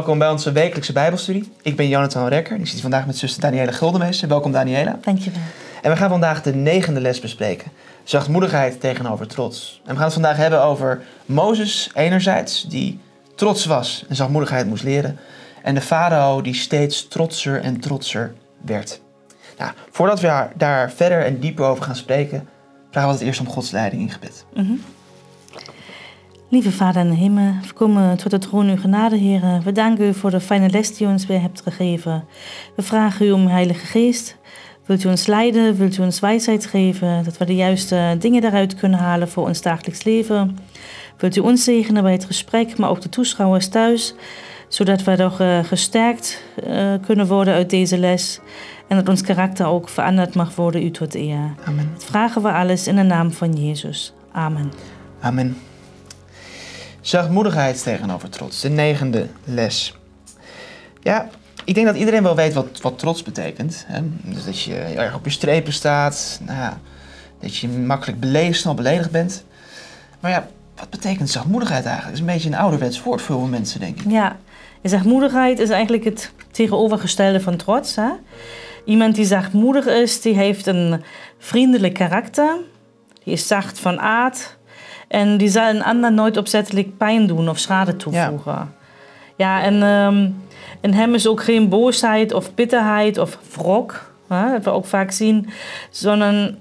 Welkom bij onze wekelijkse Bijbelstudie. Ik ben Jonathan Rekker en ik zit vandaag met zuster Daniela Guldenmeester. Welkom Daniela. Dankjewel. En we gaan vandaag de negende les bespreken. Zachtmoedigheid tegenover trots. En we gaan het vandaag hebben over Mozes enerzijds, die trots was en zachtmoedigheid moest leren. En de farao die steeds trotser en trotser werd. Nou, voordat we daar verder en dieper over gaan spreken, vragen we het eerst om Gods leiding in gebed. Vader in de hemel, we komen tot de troon uw genade, Heer. We danken u voor de fijne les die u ons weer hebt gegeven. We vragen u om Heilige Geest. Wilt u ons leiden? Wilt u ons wijsheid geven? Dat we de juiste dingen daaruit kunnen halen voor ons dagelijks leven. Wilt u ons zegenen bij het gesprek, maar ook de toeschouwers thuis, zodat we toch eh, gesterkt eh, kunnen worden uit deze les. En dat ons karakter ook veranderd mag worden, u tot eer. Amen. Dat vragen we alles in de naam van Jezus. Amen. Amen. Zachtmoedigheid tegenover trots, de negende les. Ja, ik denk dat iedereen wel weet wat, wat trots betekent. Hè? Dus dat je erg op je strepen staat, nou ja, dat je makkelijk beledigd, snel beledigd bent. Maar ja, wat betekent zachtmoedigheid eigenlijk? Dat is een beetje een ouderwets woord voor mensen, denk ik. Ja, zachtmoedigheid is eigenlijk het tegenovergestelde van trots. Hè? Iemand die zachtmoedig is, die heeft een vriendelijk karakter. Die is zacht van aard. En die zal een ander nooit opzettelijk pijn doen of schade toevoegen. Ja, en ehm, in hem is ook geen boosheid of bitterheid of wrok. Hè, dat we ook vaak zien.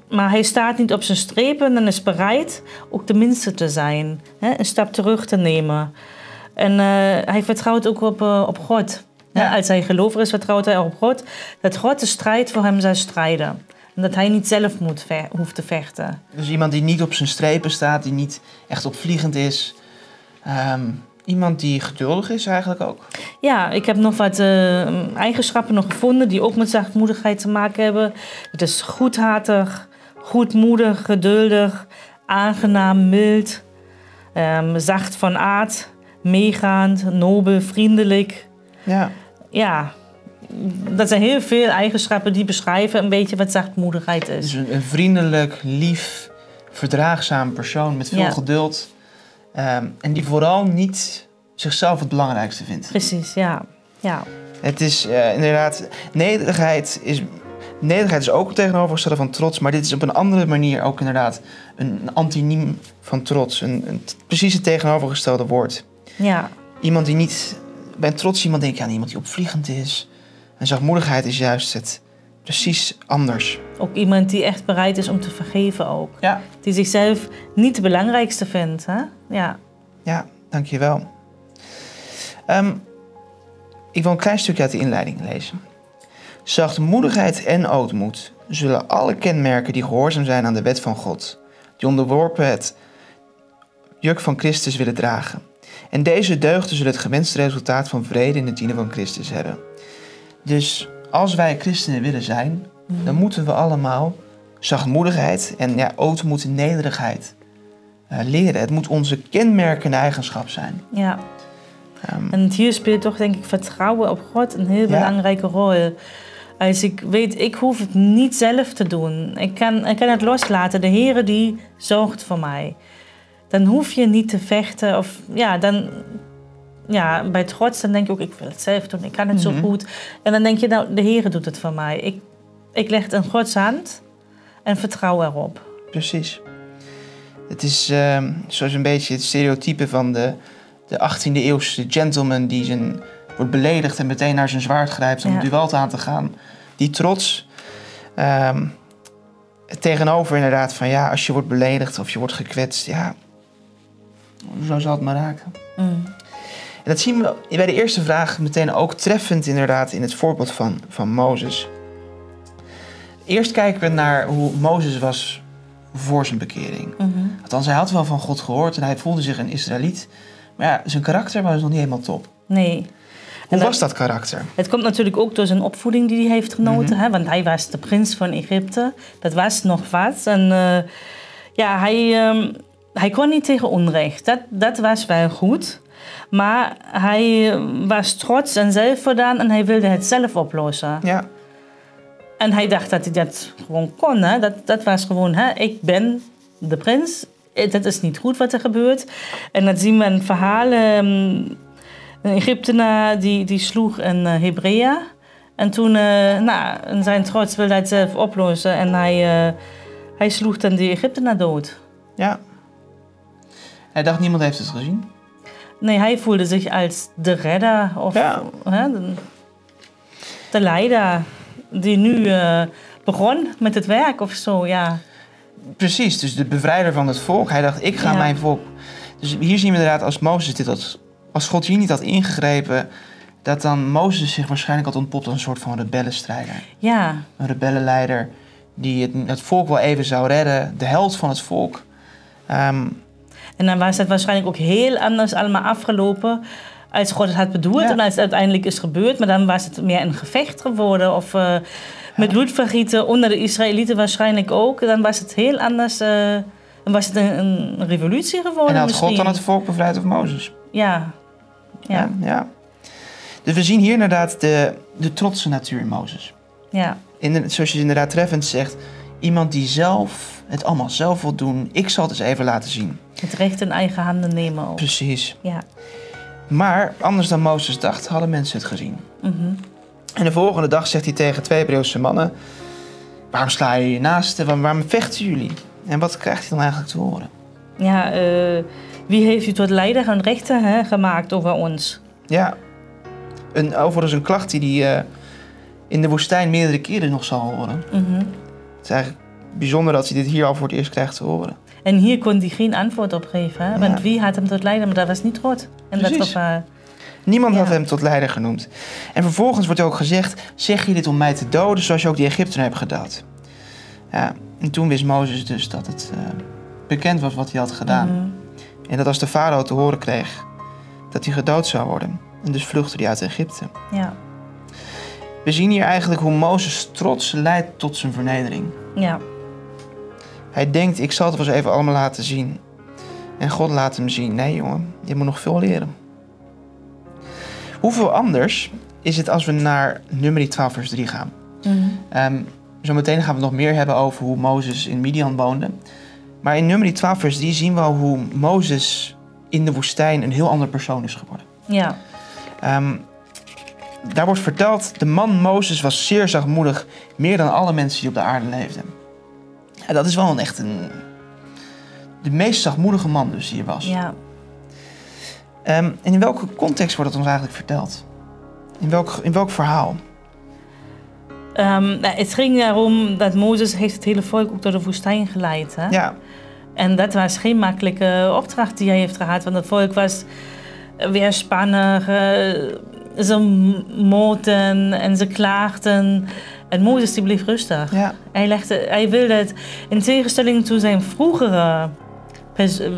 Maar hij staat niet op zijn strepen en is bereid ook de minste te zijn. Hè, een stap terug te nemen. En eh, hij vertrouwt ook op, eh, op God. Ja. Ja. Als hij gelover is, vertrouwt hij op God. Dat God de strijd voor hem zal strijden. Dat hij niet zelf moet hoeft te vechten. Dus iemand die niet op zijn strepen staat, die niet echt opvliegend is. Ehm, iemand die geduldig is eigenlijk ook. Ja, ik heb nog wat eh, eigenschappen nog gevonden die ook met zachtmoedigheid te maken hebben. Het is goedhartig, goedmoedig, geduldig, aangenaam, mild, ehm, zacht van aard, meegaand, nobel, vriendelijk. Ja, Ja, dat zijn heel veel eigenschappen die beschrijven een beetje wat zachtmoedigheid dus is. een, een vriendelijk, lief, verdraagzaam persoon met veel Ja. geduld. Ehm, en die vooral niet zichzelf het belangrijkste vindt. Precies, ja. ja. Het is eh, inderdaad, nederigheid is, nederigheid is ook tegenovergestelde van trots, maar dit is op een andere manier ook inderdaad een, een antoniem van trots. Een, een, precies het tegenovergestelde woord. Ja, Iemand die niet, bij trots iemand denk je aan iemand die opvliegend is. En zachtmoedigheid is juist het precies anders. ook iemand die echt bereid is om te vergeven ook. Ja, Die zichzelf niet de belangrijkste vindt, hè? Ja. ja, dankjewel. Ehm ik wil een klein stukje uit de inleiding lezen. Zachtmoedigheid en ootmoed zullen alle kenmerken die gehoorzaam zijn aan de wet van God, die onderworpen het juk van Christus willen dragen. En deze deugden zullen het gewenste resultaat van vrede in het dienen van Christus hebben. Dus als wij christenen willen zijn, dan moeten we allemaal zachtmoedigheid en ja, ootmoed en nederigheid eh, leren. Het moet onze kenmerkende eigenschap zijn. ja. Ehm, En hier speelt toch denk ik vertrouwen op God een heel Ja. belangrijke rol. Als ik weet, ik hoef het niet zelf te doen. Ik kan, ik kan het loslaten. De Heer die zorgt voor mij. Dan hoef je niet te vechten. Of ja, dan... Ja, bij trots dan denk je ook, ik wil het zelf doen. Ik kan het Mhm. zo goed. En dan denk je, nou, de Heer doet het voor mij. Ik, ik leg het in Gods hand en vertrouw erop. Precies. Het is ehm, zoals een beetje het stereotype van de, de 18e eeuwse gentleman die zijn, wordt beledigd en meteen naar zijn zwaard grijpt om Ja. het duel aan te gaan. Die trots. ehm, het tegenover inderdaad van ja, als je wordt beledigd of je wordt gekwetst, ja, zo zal het maar raken. Mm. En dat zien we bij de eerste vraag meteen ook treffend inderdaad in het voorbeeld van, van Mozes. Eerst kijken we naar hoe Mozes was voor zijn bekering. Mhm. Althans, hij had wel van God gehoord en hij voelde zich een Israëliet. Maar ja, zijn karakter was nog niet helemaal top. Nee. Hoe was dat karakter? Het komt natuurlijk ook door zijn opvoeding die hij heeft genoten. Mhm. hè? Want hij was de prins van Egypte. Dat was nog wat. En eh, ja, hij, ehm, hij kon niet tegen onrecht. Dat, dat was wel goed. Maar hij eh, was trots en zelfvoldaan en hij wilde het zelf oplossen. Ja, En hij dacht dat hij dat gewoon kon. Hè? Dat, dat was gewoon, hè? ik ben de prins. Eh, Dat is niet goed wat er gebeurt. En dat zien we in verhalen. ehm, een Egyptenaar die, die sloeg een uh, Hebreeër. En toen, uh, nou, in zijn trots wilde hij het zelf oplossen. En hij, uh, hij sloeg dan die Egyptenaar dood. Ja. Hij dacht, niemand heeft het gezien. Nee, hij voelde zich als de redder. Of Ja. hè, de, de leider die nu uh, begon met het werk of zo, ja. Precies, dus de bevrijder van het volk. Hij dacht, ik ga Ja. mijn volk... Dus hier zien we inderdaad, als Mozes dit had... Als God hier niet had ingegrepen... dat dan Mozes zich waarschijnlijk had ontpopt als een soort van rebellenstrijder. Ja, Een rebellenleider die het, het volk wel even zou redden. De held van het volk. Ehm, en dan was het waarschijnlijk ook heel anders allemaal afgelopen als God het had bedoeld Ja. en als het uiteindelijk is gebeurd. Maar dan was het meer een gevecht geworden of eh, met bloedvergieten onder de Israëlieten waarschijnlijk ook. Dan was het heel anders. eh, dan was het een, een revolutie geworden en had misschien. God dan het volk bevrijd of Mozes? Ja. Ja. ja. Dus we zien hier inderdaad de, de trotse natuur in Mozes. Ja. In de- zoals je inderdaad treffend zegt, iemand die zelf het allemaal zelf wil doen. Ik zal het eens even laten zien. Het recht in eigen handen nemen ook. Precies. Ja. Maar anders dan Mozes dacht, hadden mensen het gezien. Mhm. En de volgende dag zegt hij tegen twee Hebreeuwse mannen: Waarom sla je je naasten? Waarom, waarom vechten jullie? En wat krijgt hij dan eigenlijk te horen? Ja, eh, wie heeft u tot leider en rechter hè, gemaakt over ons? Ja, een, overigens een klacht die hij eh, in de woestijn meerdere keren nog zal horen. Mhm. Het is eigenlijk bijzonder dat hij dit hier al voor het eerst krijgt te horen. En hier kon hij geen antwoord op geven. Hè? Ja. Want wie had hem tot leider? Maar dat was niet God. En dat Precies. geval. Niemand had hem tot leider genoemd. En vervolgens wordt ook gezegd: Zeg je dit om mij te doden, zoals je ook die Egypten hebt gedood? Ja, en toen wist Mozes dus dat het eh, bekend was wat hij had gedaan. Mhm. En dat als de farao te horen kreeg dat hij gedood zou worden. En dus vluchtte hij uit Egypte. Ja. We zien hier eigenlijk hoe Mozes trots leidt tot zijn vernedering. Ja. Hij denkt, ik zal het wel eens even allemaal laten zien. En God laat hem zien. Nee jongen, je moet nog veel leren. Hoeveel anders is het als we naar nummer 12 vers 3 gaan? Mhm. Ehm, zometeen gaan we nog meer hebben over hoe Mozes in Midian woonde. Maar in nummer 12 vers 3 zien we al hoe Mozes in de woestijn een heel ander persoon is geworden. Ja. Ehm, daar wordt verteld, de man Mozes was zeer zachtmoedig, meer dan alle mensen die op de aarde leefden. Ja, dat is wel een echt een, de meest zachtmoedige man dus die er was. Ja. Ehm, en in welke context wordt het ons eigenlijk verteld? In welk, in welk verhaal? Ehm, nou, het ging daarom dat Mozes heeft het hele volk ook door de woestijn geleid. Hè? Ja, En dat was geen makkelijke opdracht die hij heeft gehad. Want het volk was weerspannig. ze moten en ze klaagden. En Mozes die bleef rustig. ja, Hij, legde, hij wilde het in tegenstelling tot zijn vroegere,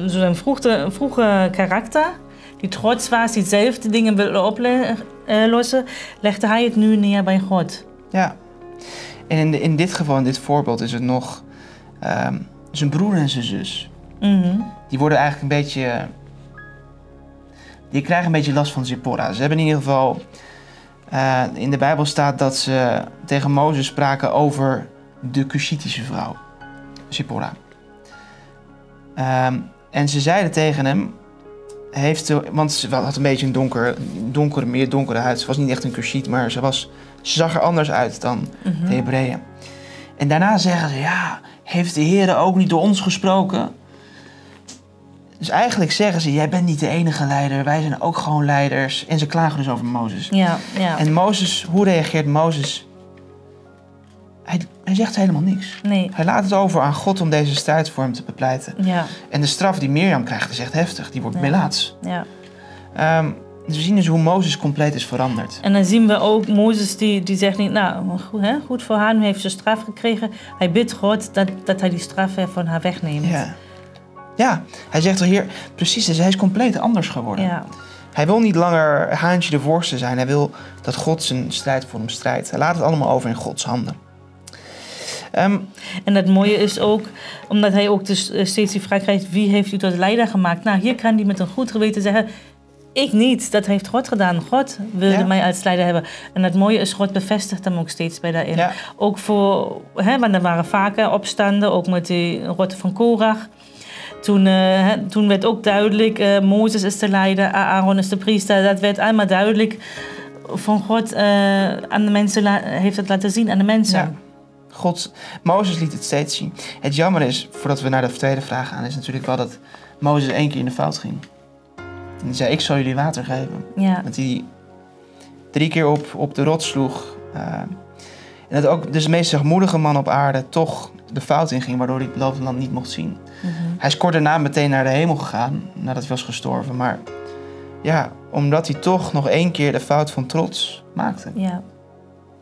zijn vroege, vroege karakter, die trots was, die zelf de dingen wilde oplossen, legde hij het nu neer bij God. ja. En in, de- in dit geval, in dit voorbeeld, is het nog ehm, zijn broer en zijn zus. Mhm. die worden eigenlijk een beetje. Die krijgen een beetje last van Zipporah. Ze hebben in ieder geval. Eh, in de Bijbel staat dat ze tegen Mozes spraken over de Cushitische vrouw, Zipporah. Ehm, en ze zeiden tegen hem. Heeft want ze had een beetje een donker, donkere, meer donkere huid. Ze was niet echt een Cushit, maar ze, was, ze zag er anders uit dan Mhm. de Hebreeën. En daarna zeggen ze, ja, heeft de Heer ook niet door ons gesproken? Dus eigenlijk zeggen ze, jij bent niet de enige leider, wij zijn ook gewoon leiders. En ze klagen dus over Mozes. Ja, ja. En Mozes, hoe reageert Mozes? Hij, hij zegt helemaal niks. Nee, Hij laat het over aan God om deze strijd voor hem te bepleiten. ja, En de straf die Mirjam krijgt is echt heftig. Die wordt Ja. melaats. ja. Ehm, dus we zien dus hoe Mozes compleet is veranderd. En dan zien we ook Mozes die, die zegt niet, nou goed, hè, goed voor haar, nu heeft ze straf gekregen. Hij bidt God dat, dat hij die straf van haar wegneemt. Ja. Ja, hij zegt al hier, precies, dus hij is compleet anders geworden. Ja. Hij wil niet langer haantje de voorste zijn. Hij wil dat God zijn strijd voor hem strijdt. Hij laat het allemaal over in Gods handen. Ehm, En het mooie is ook, omdat hij ook dus eh, steeds die vraag krijgt: wie heeft u tot leider gemaakt? Nou, hier kan hij met een goed geweten zeggen: ik niet, dat heeft God gedaan. God wilde Ja. mij als leider hebben. En het mooie is, God bevestigt hem ook steeds bij daarin. Ja. Ook voor, hè, want er waren vaker opstanden, ook met die rotte van Korach. Toen, eh, toen werd ook duidelijk, eh Mozes is de leider, Aaron is de priester. Dat werd allemaal duidelijk van God eh, aan de mensen, heeft het laten zien aan de mensen. Ja. God, Mozes liet het steeds zien. Het jammer is, voordat we naar de tweede vraag gaan, is natuurlijk wel dat Mozes één keer in de fout ging. En die zei, ik zal jullie water geven. Ja, Dat hij drie keer op, op de rots sloeg. en dat ook dus de meest zachtmoedige man op aarde toch de fout inging, waardoor hij het beloofde land niet mocht zien. Mhm. Hij is kort daarna meteen naar de hemel gegaan, nadat hij was gestorven. Maar ja, omdat hij toch nog één keer de fout van trots maakte. ja,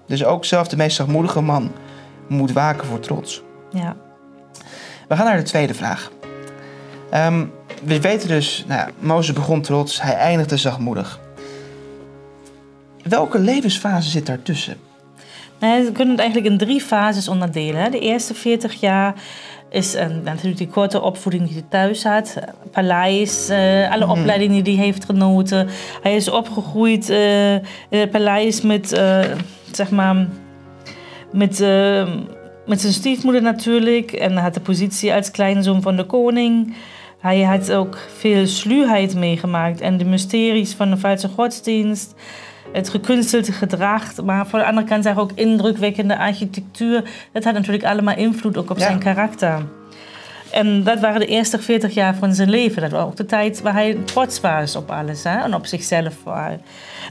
Dus ook zelf de meest zachtmoedige man moet waken voor trots. ja. We gaan naar de tweede vraag. Ehm, we weten dus, nou ja, Mozes begon trots, hij eindigde zachtmoedig. Welke levensfase zit daartussen? We kunnen het eigenlijk in drie fases onderdelen. De eerste 40 jaar is een, natuurlijk die korte opvoeding die hij thuis had. Paleis, eh, alle Mhm. opleidingen die hij heeft genoten. Hij is opgegroeid eh, in het paleis met, eh, zeg maar, met, eh, met zijn stiefmoeder natuurlijk. En hij had de positie als kleinzoon van de koning. Hij had ook veel sluwheid meegemaakt en de mysteries van de valse godsdienst het gekunstelde gedrag, maar voor de andere kant zeg ik ook indrukwekkende architectuur. Dat had natuurlijk allemaal invloed ook op Ja. zijn karakter. En dat waren de eerste 40 jaar van zijn leven. Dat was ook de tijd waar hij trots was op alles hè? en op zichzelf vooral.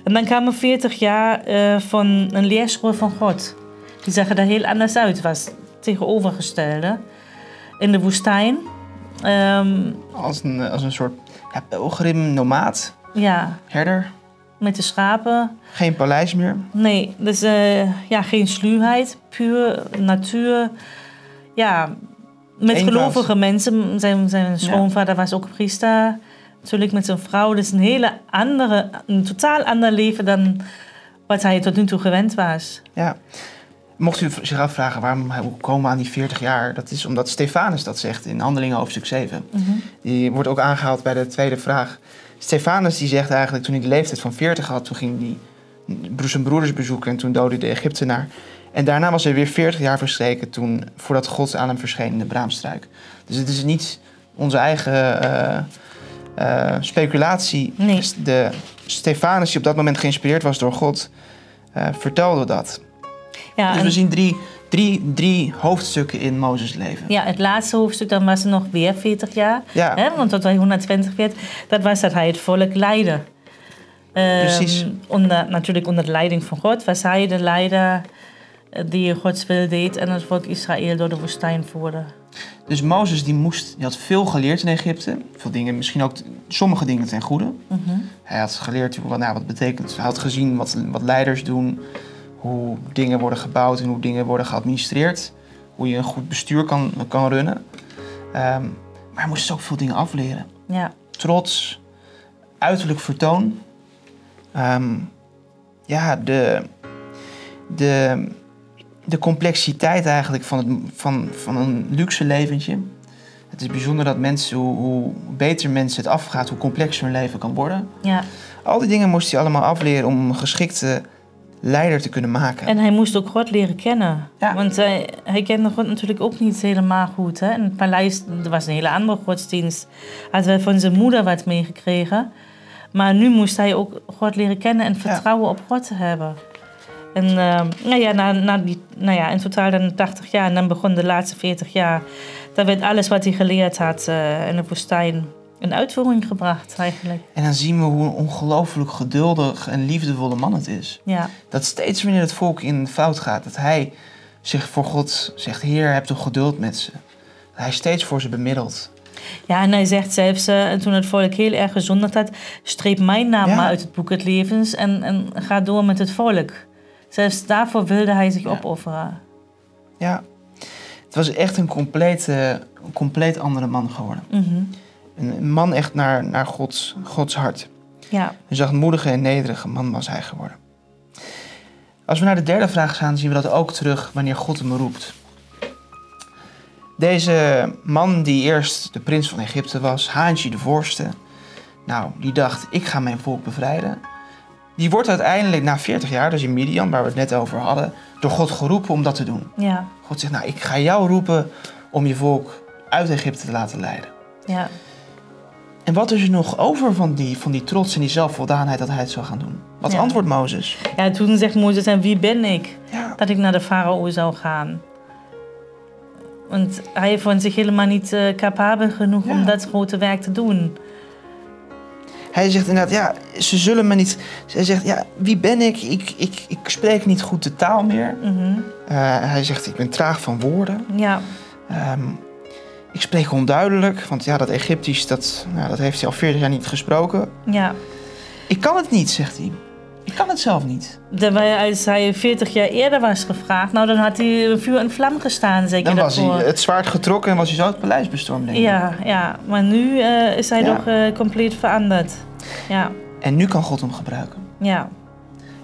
En dan kwamen 40 jaar eh, van een leerschool van God. Die zag er heel anders uit, was tegenovergestelde. In de woestijn. Ehm, Als een, als een soort ja, pelgrim, nomaat, ja, herder. Met de schapen. Geen paleis meer. Nee, dus eh, ja, geen sluwheid, puur natuur. Ja, met gelovige mensen. Zijn, zijn schoonvader was ook priester. Natuurlijk met zijn vrouw. Dus een hele andere, een totaal ander leven dan wat hij tot nu toe gewend was. Ja. Mocht u zich afvragen waarom hoe komen aan die 40 jaar, dat is omdat Stefanus dat zegt in Handelingen hoofdstuk 7. Die wordt ook aangehaald bij de tweede vraag. Stefanus die zegt eigenlijk toen hij de leeftijd van 40 had, toen ging hij zijn broeders bezoeken en toen doodde hij de Egyptenaar. En daarna was er weer 40 jaar verstreken toen, voordat God aan hem verscheen in de braamstruik. Dus het is niet onze eigen eh, eh, speculatie. Nee. De Stefanus die op dat moment geïnspireerd was door God, eh, vertelde dat. Ja, Dus en- we zien drie, drie, drie hoofdstukken in Mozes leven. ja, het laatste hoofdstuk, dan was er nog weer 40 jaar. Ja. Hè, want tot hij 120 werd, dat was dat hij het volk leidde. Ehm, Precies. Onder, natuurlijk onder de leiding van God was hij de leider eh, die Gods wil deed en het volk Israël door de woestijn voerde. Dus Mozes die moest, die had veel geleerd in Egypte. Veel dingen, misschien ook sommige dingen ten goede. Mhm. Hij had geleerd wat, nou, wat betekent. Hij had gezien wat, wat leiders doen. Hoe dingen worden gebouwd en hoe dingen worden geadministreerd. Hoe je een goed bestuur kan, kan runnen. Ehm, maar hij moest dus ook veel dingen afleren. Ja, Trots, uiterlijk vertoon. Ehm, ja, de, de, de complexiteit eigenlijk van, het, van, van een luxe leventje. Het is bijzonder dat mensen, hoe, hoe beter mensen het afgaat, hoe complexer hun leven kan worden. ja. Al die dingen moest hij allemaal afleren om een geschikte leider te kunnen maken. En hij moest ook God leren kennen. Ja. Want hij, hij kende God natuurlijk ook niet helemaal goed. Hè? In het paleis er was een hele andere godsdienst. Hij had wel van zijn moeder wat meegekregen. Maar nu moest hij ook God leren kennen en vertrouwen op God hebben. En eh, nou ja, na, na die, nou ja, in totaal dan 80 jaar. En dan begon de laatste 40 jaar. Daar werd alles wat hij geleerd had eh, in de woestijn in uitvoering gebracht eigenlijk. En dan zien we hoe een ongelooflijk geduldig en liefdevolle man het is. Ja, Dat steeds wanneer het volk in fout gaat, dat hij zich voor God zegt: Heer, heb toch geduld met ze. Dat hij steeds voor ze bemiddelt. Ja, en hij zegt zelfs, eh, toen het volk heel erg gezondigd had... streep mijn naam Ja. maar uit het boek het levens en, en ga door met het volk. Zelfs daarvoor wilde hij zich Ja. opofferen. Ja, het was echt een compleet, een compleet andere man geworden. Mhm. Een man echt naar, naar Gods, Gods hart. Ja, Een zachtmoedige en nederige man was hij geworden. Als we naar de derde vraag gaan, zien we dat ook terug wanneer God hem roept. Deze man die eerst de prins van Egypte was, Haantje de Voorste, nou, die dacht, ik ga mijn volk bevrijden. Die wordt uiteindelijk na 40 jaar, dus in Midian, waar we het net over hadden, door God geroepen om dat te doen. ja, God zegt, nou, ik ga jou roepen om je volk uit Egypte te laten leiden. Ja. En wat is er nog over van die, van die trots en die zelfvoldaanheid dat hij het zou gaan doen? Wat Ja. antwoordt Mozes? ja, toen zegt Mozes, en wie ben ik Ja, dat ik naar de farao zou gaan? Want hij vond zich helemaal niet eh, capabel genoeg Ja. om dat grote werk te doen. hij zegt inderdaad, ja, ze zullen me niet... Hij zegt, ja, wie ben ik? Ik, ik, ik spreek niet goed de taal meer. Mhm. Eh, hij zegt, ik ben traag van woorden. Ja, Ehm, ik spreek onduidelijk, want ja, dat Egyptisch, dat, nou, dat heeft hij al 40 jaar niet gesproken. ja. Ik kan het niet, zegt hij. Ik kan het zelf niet. Als hij 40 jaar eerder was gevraagd, nou dan had hij vuur en vlam gestaan, zeker Dan was daarvoor. hij het zwaard getrokken en was hij zo het paleis bestormd, denk ik. Ja, ja, maar nu eh, is hij Ja. toch eh, compleet veranderd. Ja, En nu kan God hem gebruiken. ja,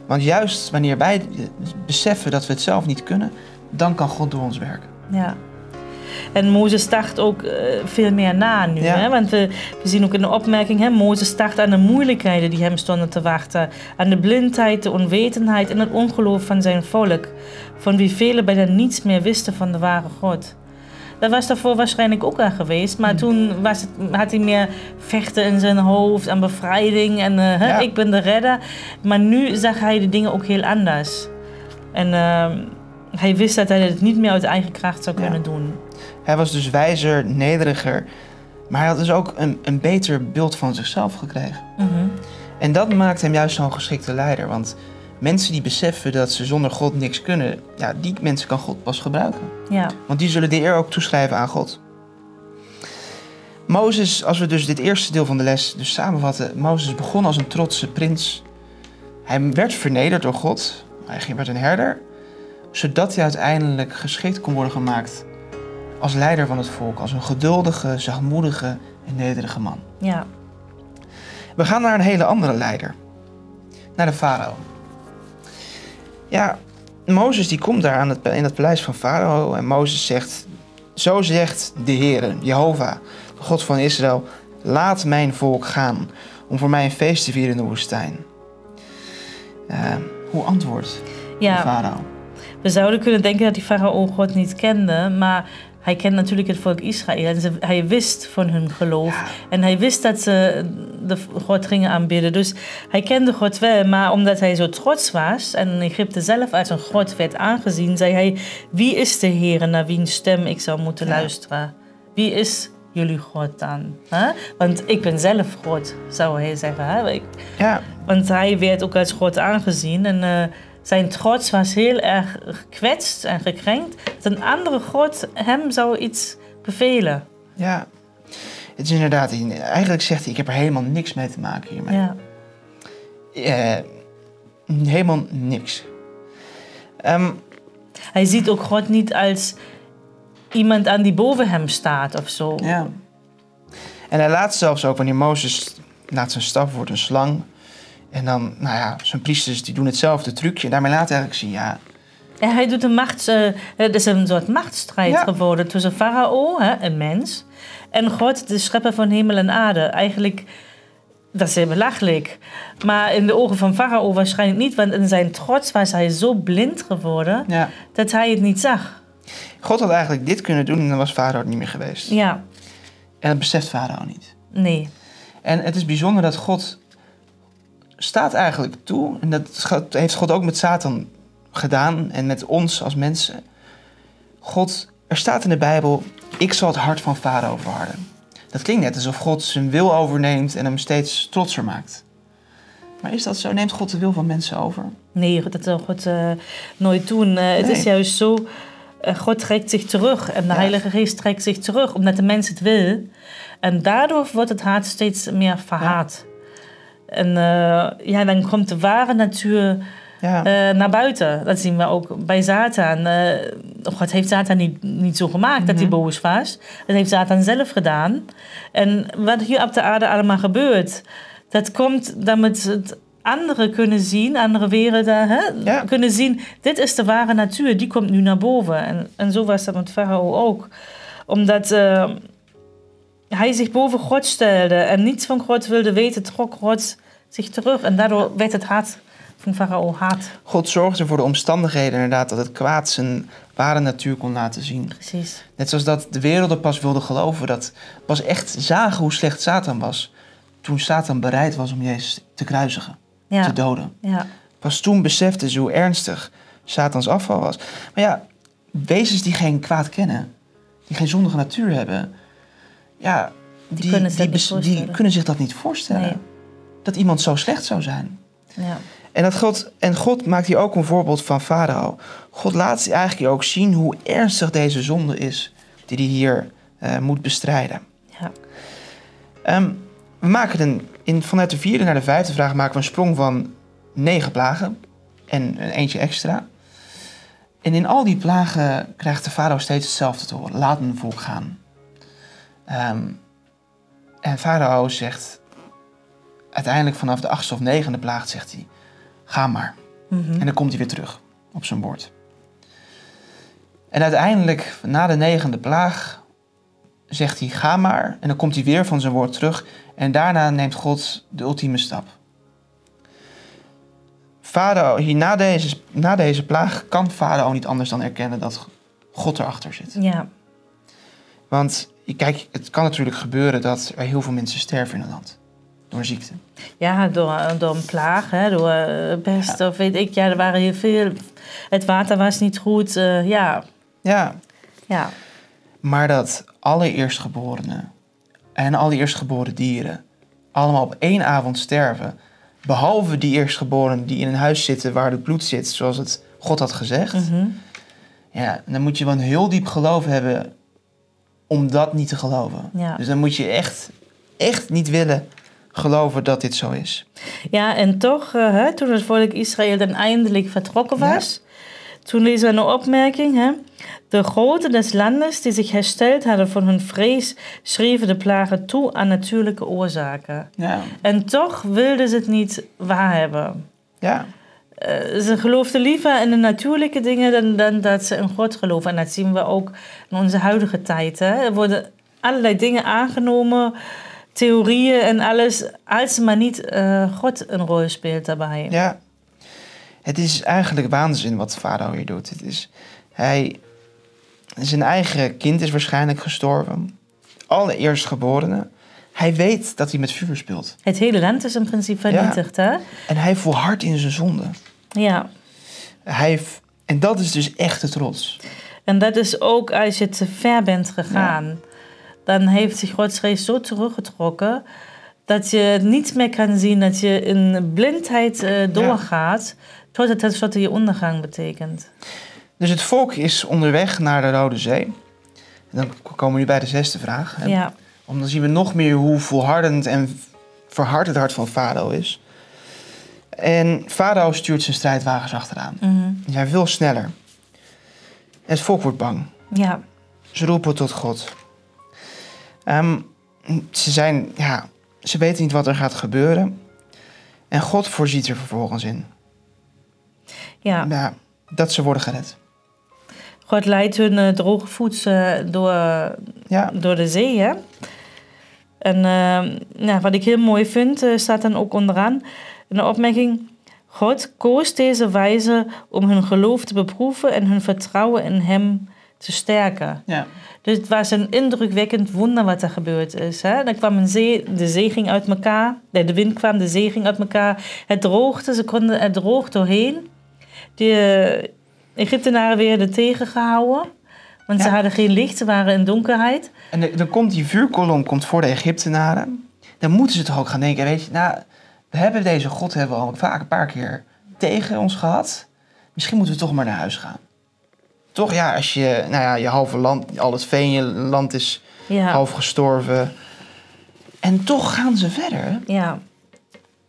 Want juist wanneer wij beseffen dat we het zelf niet kunnen, dan kan God door ons werken. ja. En Mozes dacht ook eh, veel meer na nu. Ja. Hè? Want we, we zien ook in de opmerking, hè, Mozes dacht aan de moeilijkheden die hem stonden te wachten. Aan de blindheid, de onwetendheid en het ongeloof van zijn volk. Van wie velen bijna niets meer wisten van de ware God. Dat was daarvoor waarschijnlijk ook al geweest. Maar toen was het, had hij meer vechten in zijn hoofd en bevrijding. En eh, Ja. ik ben de redder. Maar nu zag hij de dingen ook heel anders. En ehm, hij wist dat hij het niet meer uit eigen kracht zou Ja. kunnen doen. Hij was dus wijzer, nederiger, maar hij had dus ook een, een beter beeld van zichzelf gekregen. Mhm. En dat maakt hem juist zo'n geschikte leider. Want mensen die beseffen dat ze zonder God niks kunnen, ja, die mensen kan God pas gebruiken. Ja, Want die zullen de eer ook toeschrijven aan God. Mozes, als we dus dit eerste deel van de les dus samenvatten. Mozes begon als een trotse prins. Hij werd vernederd door God. Hij werd een herder. Zodat hij uiteindelijk geschikt kon worden gemaakt als leider van het volk. Als een geduldige, zachtmoedige en nederige man. ja, We gaan naar een hele andere leider. Naar de farao. Ja, Mozes die komt daar aan het, in het paleis van farao. En Mozes zegt, zo zegt de Heere, Jehovah, de God van Israël. Laat mijn volk gaan om voor mij een feest te vieren in de woestijn. Eh, hoe antwoordt de farao? We zouden kunnen denken dat die farao God niet kende, maar hij kent natuurlijk het volk Israël. En ze- hij wist van hun geloof. Ja. En hij wist dat ze de God gingen aanbidden. Dus hij kende God wel, maar omdat hij zo trots was en Egypte zelf als een God werd aangezien, zei hij: Wie is de Heer naar wiens stem ik zou moeten Ja. luisteren? Wie is jullie God dan? Hè? Want ik ben zelf God, zou hij zeggen. Hè? Ik- Ja, want hij werd ook als God aangezien. En eh, zijn trots was heel erg gekwetst en gekrenkt. Dat een andere God hem zou iets bevelen. ja. Het is inderdaad, eigenlijk zegt hij, ik heb er helemaal niks mee te maken hiermee. Ja, Eh, helemaal niks. Ehm, Hij ziet ook God niet als iemand aan die boven hem staat of zo. Ja. En hij laat zelfs ook, wanneer Mozes laat zijn staf wordt een slang. En dan, nou ja, zijn priesters die doen hetzelfde trucje. Daarmee laat hij eigenlijk zien, ja, En hij doet een machts... eh, het is een soort machtsstrijd Ja. geworden tussen Farao, een mens, en God, de schepper van hemel en aarde. Eigenlijk, dat is heel belachelijk. Maar in de ogen van Farao waarschijnlijk niet, want in zijn trots was hij zo blind geworden ja. dat hij het niet zag. God had eigenlijk dit kunnen doen en dan was Farao het niet meer geweest. Ja, En dat beseft Farao niet. nee. En het is bijzonder dat God staat eigenlijk toe. En dat heeft God ook met Satan gedaan en met ons als mensen. God, er staat in de Bijbel, ik zal het hart van Farao verharden. Dat klinkt net alsof God zijn wil overneemt en hem steeds trotser maakt. Maar is dat zo? Neemt God de wil van mensen over? Nee, dat zal God eh, nooit doen. Eh, Het is juist zo, eh, God trekt zich terug en de Ja. Heilige Geest trekt zich terug, omdat de mens het wil. En daardoor wordt het hart steeds meer verhaard. En eh, ja, dan komt de ware natuur Ja, eh, naar buiten. Dat zien we ook bij Satan. Eh, God heeft Satan niet, niet zo gemaakt dat hij Mhm. boos was. Dat heeft Satan zelf gedaan. En wat hier op de aarde allemaal gebeurt, dat komt damit het anderen kunnen zien, andere werelden hè, Ja. kunnen zien. Dit is de ware natuur, die komt nu naar boven. En, en zo was dat met Farao ook. Omdat hij zich boven God stelde en niets van God wilde weten, trok God zich terug. En daardoor werd het hart van Farao had. God zorgde voor de omstandigheden inderdaad dat het kwaad zijn ware natuur kon laten zien. Precies. Net zoals dat de werelden pas wilden geloven, dat pas echt zagen hoe slecht Satan was. Toen Satan bereid was om Jezus te kruisigen, Ja. te doden. Ja. Pas toen beseften ze hoe ernstig Satans afval was. Maar ja, wezens die geen kwaad kennen, die geen zondige natuur hebben, ja, die, kunnen zich dat niet bes- die voorstellen. kunnen zich dat niet voorstellen. Nee. Dat iemand zo slecht zou zijn. Ja. En, dat God, en God maakt hier ook een voorbeeld van Farao. God laat eigenlijk ook zien hoe ernstig deze zonde is die hij hier eh, moet bestrijden. Ja. Ehm, we maken een, in, vanuit de vierde naar de vijfde vraag maken we een sprong van negen plagen en een eentje extra. En in al die plagen krijgt de farao steeds hetzelfde te horen. Laat mijn volk gaan. Ehm, en farao zegt uiteindelijk vanaf de achtste of negende plaag zegt hij... Ga maar. Mhm. En dan komt hij weer terug op zijn bord. En uiteindelijk, na de negende plaag, zegt hij: Ga maar. En dan komt hij weer van zijn woord terug. En daarna neemt God de ultieme stap. Farao, hier na deze, na deze plaag kan Farao niet anders dan erkennen dat God erachter zit. Ja. Want kijk, het kan natuurlijk gebeuren dat er heel veel mensen sterven in een land. Door ziekte. Ja, door, door een plaag, hè, door eh, pest of weet ik. Ja, er waren heel veel. Het water was niet goed. eh, ja, Ja, ja, Maar dat alle eerstgeborenen en alle eerstgeboren dieren allemaal op één avond sterven. Behalve die eerstgeborenen die in een huis zitten waar het bloed zit, zoals het God had gezegd. Mhm. Ja, dan moet je wel een heel diep geloof hebben om dat niet te geloven. Ja. Dus dan moet je echt, echt niet willen geloven dat dit zo is. ja en toch, eh, hè, toen het volk Israël dan eindelijk vertrokken was, toen lezen we een opmerking. Hè, de groten des landes die zich hersteld hadden van hun vrees, schreven de plagen toe aan natuurlijke oorzaken. Ja, En toch wilden ze het niet waarhebben. ja, Eh, ze geloofden liever in de natuurlijke dingen dan, dan dat ze in God geloven. En dat zien we ook in onze huidige tijd. Hè. Er worden allerlei dingen aangenomen, theorieën en alles, als maar niet eh, God een rol speelt daarbij. ja. Het is eigenlijk waanzin wat Farao hier doet. Het is, hij, zijn eigen kind is waarschijnlijk gestorven. Alle eerstgeborenen. Hij weet dat hij met vuur speelt. Het hele land is in principe vernietigd, hè? En hij volhardt in zijn zonde. Ja. Hij, en dat is dus echte trots. En dat is ook als je te ver bent gegaan. Dan heeft zich Gods geest zo teruggetrokken... dat je niet meer kan zien, dat je in blindheid eh, doorgaat... tot het tenslotte je ondergang betekent. Dus het volk is onderweg naar de Rode Zee. En dan komen we nu bij de zesde vraag. hè. Ja, Om dan zien we nog meer hoe volhardend en verhard het hart van Farao is. En Farao stuurt zijn strijdwagens achteraan. mhm. Die zijn veel sneller. En het volk wordt bang. ja, Ze roepen tot God. Ehm, ze, zijn, ja, ze weten niet wat er gaat gebeuren. En God voorziet er vervolgens in. ja. Ja, dat ze worden gered. God leidt hun eh, droge voets eh, door, Ja, door de zee, hè? En eh, ja, wat ik heel mooi vind, eh, staat dan ook onderaan in de opmerking... God koos deze wijze om hun geloof te beproeven en hun vertrouwen in hem te sterken. ja, Dus het was een indrukwekkend wonder wat er gebeurd is. Hè? Er kwam een zee, de zee ging uit elkaar. De wind kwam, de zee ging uit elkaar. Het droogte, ze konden er droog doorheen. De Egyptenaren werden tegengehouden. Want ze hadden geen licht, ze waren in donkerheid. En de- dan komt die vuurkolom komt voor de Egyptenaren. Dan moeten ze toch ook gaan denken, weet je, nou, we hebben deze God hebben we al vaak een paar keer tegen ons gehad. Misschien moeten we toch maar naar huis gaan. Toch, ja, als je, nou ja, je halve land, al het veen, je land is Ja, half gestorven. En toch gaan ze verder. ja,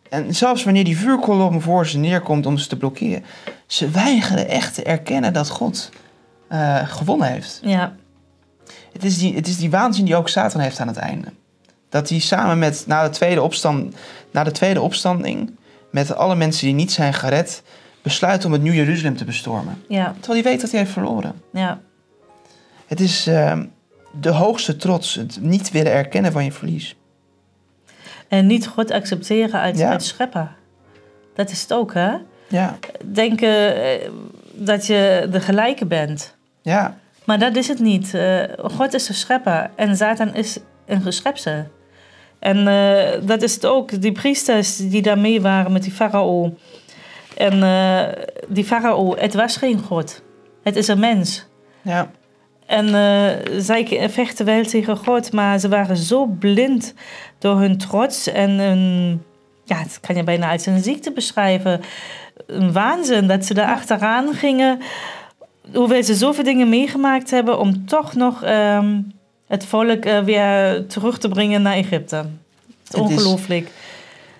En zelfs wanneer die vuurkolom voor ze neerkomt om ze te blokkeren, ze weigeren echt te erkennen dat God eh, gewonnen heeft. ja, Het is, die, het is die waanzin die ook Satan heeft aan het einde. Dat hij samen met, na de tweede, opstand, na de tweede opstanding, met alle mensen die niet zijn gered, besluit om het Nieuw Jeruzalem te bestormen. ja, Terwijl hij weet dat hij heeft verloren. ja. Het is eh, de hoogste trots, het niet willen erkennen van je verlies. En niet God accepteren als, Ja. schepper. Dat is het ook, hè? Ja, Ja, denken eh, dat je de gelijke bent. ja, Maar dat is het niet. Eh, God is de schepper en Satan is een geschepsel. En eh, dat is het ook. Die priesters die daar mee waren met die farao. En eh, die farao, het was geen God. Het is een mens. ja. En zij vechten wel tegen God, maar ze waren zo blind door hun trots en hun, ja, dat kan je bijna als een ziekte beschrijven. Een waanzin dat ze daar achteraan gingen. Hoewel ze zoveel dingen meegemaakt hebben om toch nog ehm, het volk eh, weer terug te brengen naar Egypte. Het is- ongelooflijk.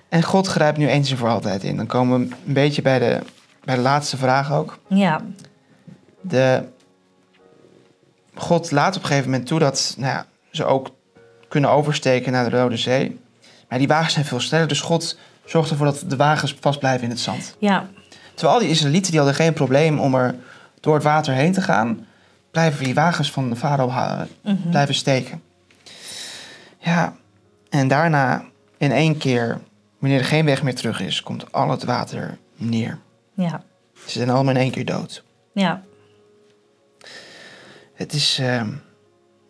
En God grijpt nu eens en voor altijd in. Dan komen we een beetje bij de, bij de laatste vraag ook. Ja, De, God laat op een gegeven moment toe dat nou ja, ze ook kunnen oversteken naar de Rode Zee. Maar die wagens zijn veel sneller, dus God zorgt ervoor dat de wagens vast blijven in het zand. ja, Terwijl al die Israëlieten die hadden geen probleem om er door het water heen te gaan, blijven die wagens van de farao mhm. blijven steken. Ja, en daarna in één keer, wanneer er geen weg meer terug is, komt al het water neer. ja, Ze zijn allemaal in één keer dood. ja, Het is, ehm,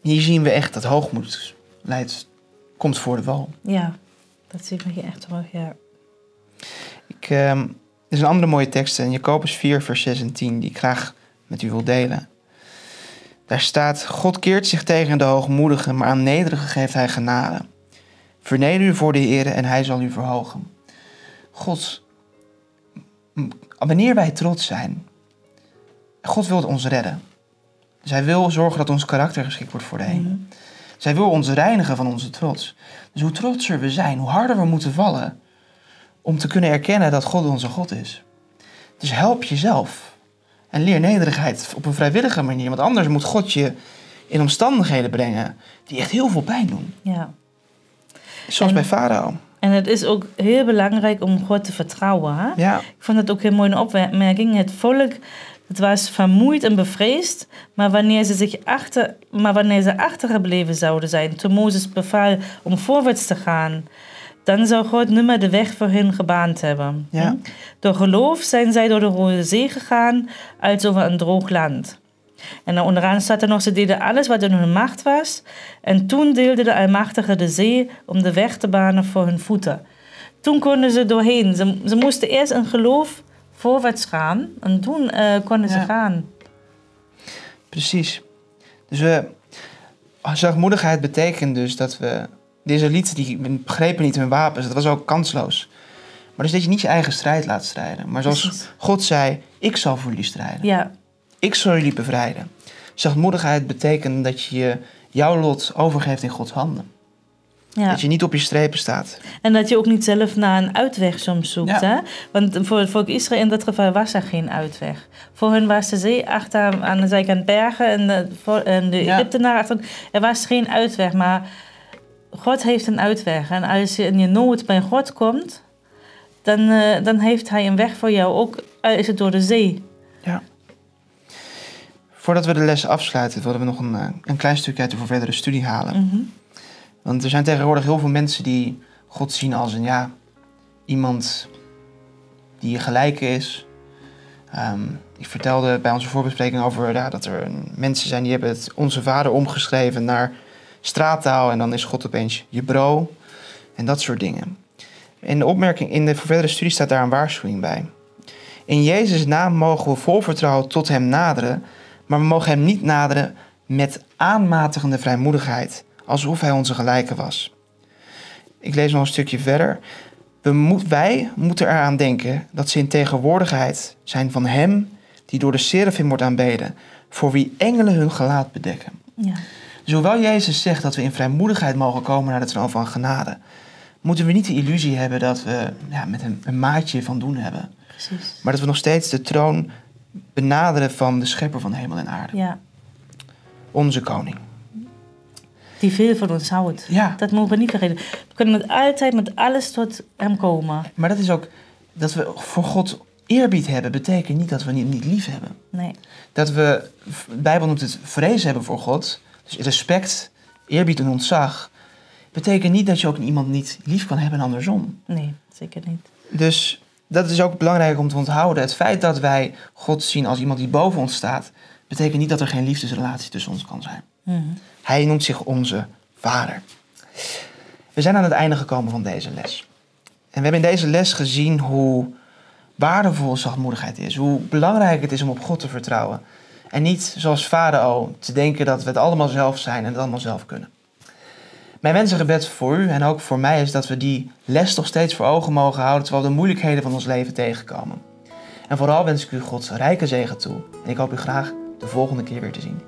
hier zien we echt dat hoogmoed leidt, komt voor de wal. ja. Dat zie ik hier echt terug, ja. Ik, ehm, er is een andere mooie tekst in Jacobus 4, vers 6 en 10, die ik graag met u wil delen. Daar staat, God keert zich tegen de hoogmoedigen, maar aan nederigen geeft hij genade. Verneder u voor de Heer en hij zal u verhogen. God, wanneer wij trots zijn, God wil ons redden. Dus hij wil zorgen dat ons karakter geschikt wordt voor de hemel. Mhm. Zij wil ons reinigen van onze trots. Dus hoe trotser we zijn, hoe harder we moeten vallen om te kunnen erkennen dat God onze God is. Dus help jezelf en leer nederigheid op een vrijwillige manier, want anders moet God je in omstandigheden brengen die echt heel veel pijn doen. ja. Zoals En- bij Farao. En het is ook heel belangrijk om God te vertrouwen. Hè? Ja, Ik vond het ook heel mooi een opmerking. Het volk het was vermoeid en bevreesd, maar wanneer ze, zich achter, maar wanneer ze achtergebleven zouden zijn, toen Mozes beval om voorwaarts te gaan, dan zou God nimmer de weg voor hen gebaand hebben. Ja. Hm? Door geloof zijn zij door de Rode Zee gegaan, als over een droog land. En dan onderaan staat er nog, ze deden alles wat in hun macht was. En toen deelde de Almachtige de zee om de weg te banen voor hun voeten. Toen konden ze doorheen. Ze, ze moesten eerst in geloof voorwaarts gaan. En toen eh, konden ze gaan. precies. Dus we, zachtmoedigheid betekent dus dat we... De Israëlieten die begrepen niet hun wapens, dat was ook kansloos. Maar dus dat je niet je eigen strijd laat strijden. Maar zoals Precies. God zei, ik zal voor jullie strijden. Ja, Ik zal jullie bevrijden. Zachtmoedigheid betekent dat je jouw lot overgeeft in Gods handen. ja. Dat je niet op je strepen staat. En dat je ook niet zelf naar een uitweg soms zoekt. Ja. Hè? Want voor het volk Israël in dat geval was er geen uitweg. Voor hun was de zee achter aan de zijkant bergen en de, en de. Egyptenaren achter. Er was geen uitweg, maar God heeft een uitweg. En als je in je nood bij God komt, dan, eh, dan heeft hij een weg voor jou. Ook is het door de zee. Voordat we de les afsluiten, willen we nog een, eh, een klein stukje uit de voor verdere studie halen. Mhm. Want er zijn tegenwoordig heel veel mensen die God zien als een ja, iemand die je gelijk is. Ehm, ik vertelde bij onze voorbespreking over ja, dat er mensen zijn die hebben het onze vader omgeschreven naar straattaal en dan is God opeens je bro en dat soort dingen. In de opmerking in de verdere studie staat daar een waarschuwing bij. In Jezus' naam mogen we vol vertrouwen tot hem naderen, maar we mogen hem niet naderen met aanmatigende vrijmoedigheid, alsof hij onze gelijke was. Ik lees nog een stukje verder. We moet, wij moeten eraan denken dat ze in tegenwoordigheid zijn van hem die door de seraphim wordt aanbeden, voor wie engelen hun gelaat bedekken. Ja. Dus hoewel Jezus zegt dat we in vrijmoedigheid mogen komen naar de troon van genade, moeten we niet de illusie hebben dat we ja, met een, een maatje van doen hebben. Precies. Maar dat we nog steeds de troon benaderen van de schepper van hemel en aarde. Ja. Onze koning. Die veel van ons houdt. Ja, Dat mogen we niet vergeten. We kunnen met altijd met alles tot hem komen. maar dat is ook dat we voor God eerbied hebben, betekent niet dat we niet, niet lief hebben. Nee. Dat we, de Bijbel noemt het vrees hebben voor God. Dus respect, eerbied en ontzag. Betekent niet dat je ook iemand niet lief kan hebben en andersom. Nee, zeker niet. Dus dat is ook belangrijk om te onthouden. Het feit dat wij God zien als iemand die boven ons staat, betekent niet dat er geen liefdesrelatie tussen ons kan zijn. Hij noemt zich onze vader. We zijn aan het einde gekomen van deze les. En we hebben in deze les gezien hoe waardevol zachtmoedigheid is. Hoe belangrijk het is om op God te vertrouwen. En niet zoals Farao te denken dat we het allemaal zelf zijn en het allemaal zelf kunnen. Mijn wens en gebed voor u en ook voor mij is dat we die les toch steeds voor ogen mogen houden terwijl we de moeilijkheden van ons leven tegenkomen. En vooral wens ik u Gods rijke zegen toe. En ik hoop u graag de volgende keer weer te zien.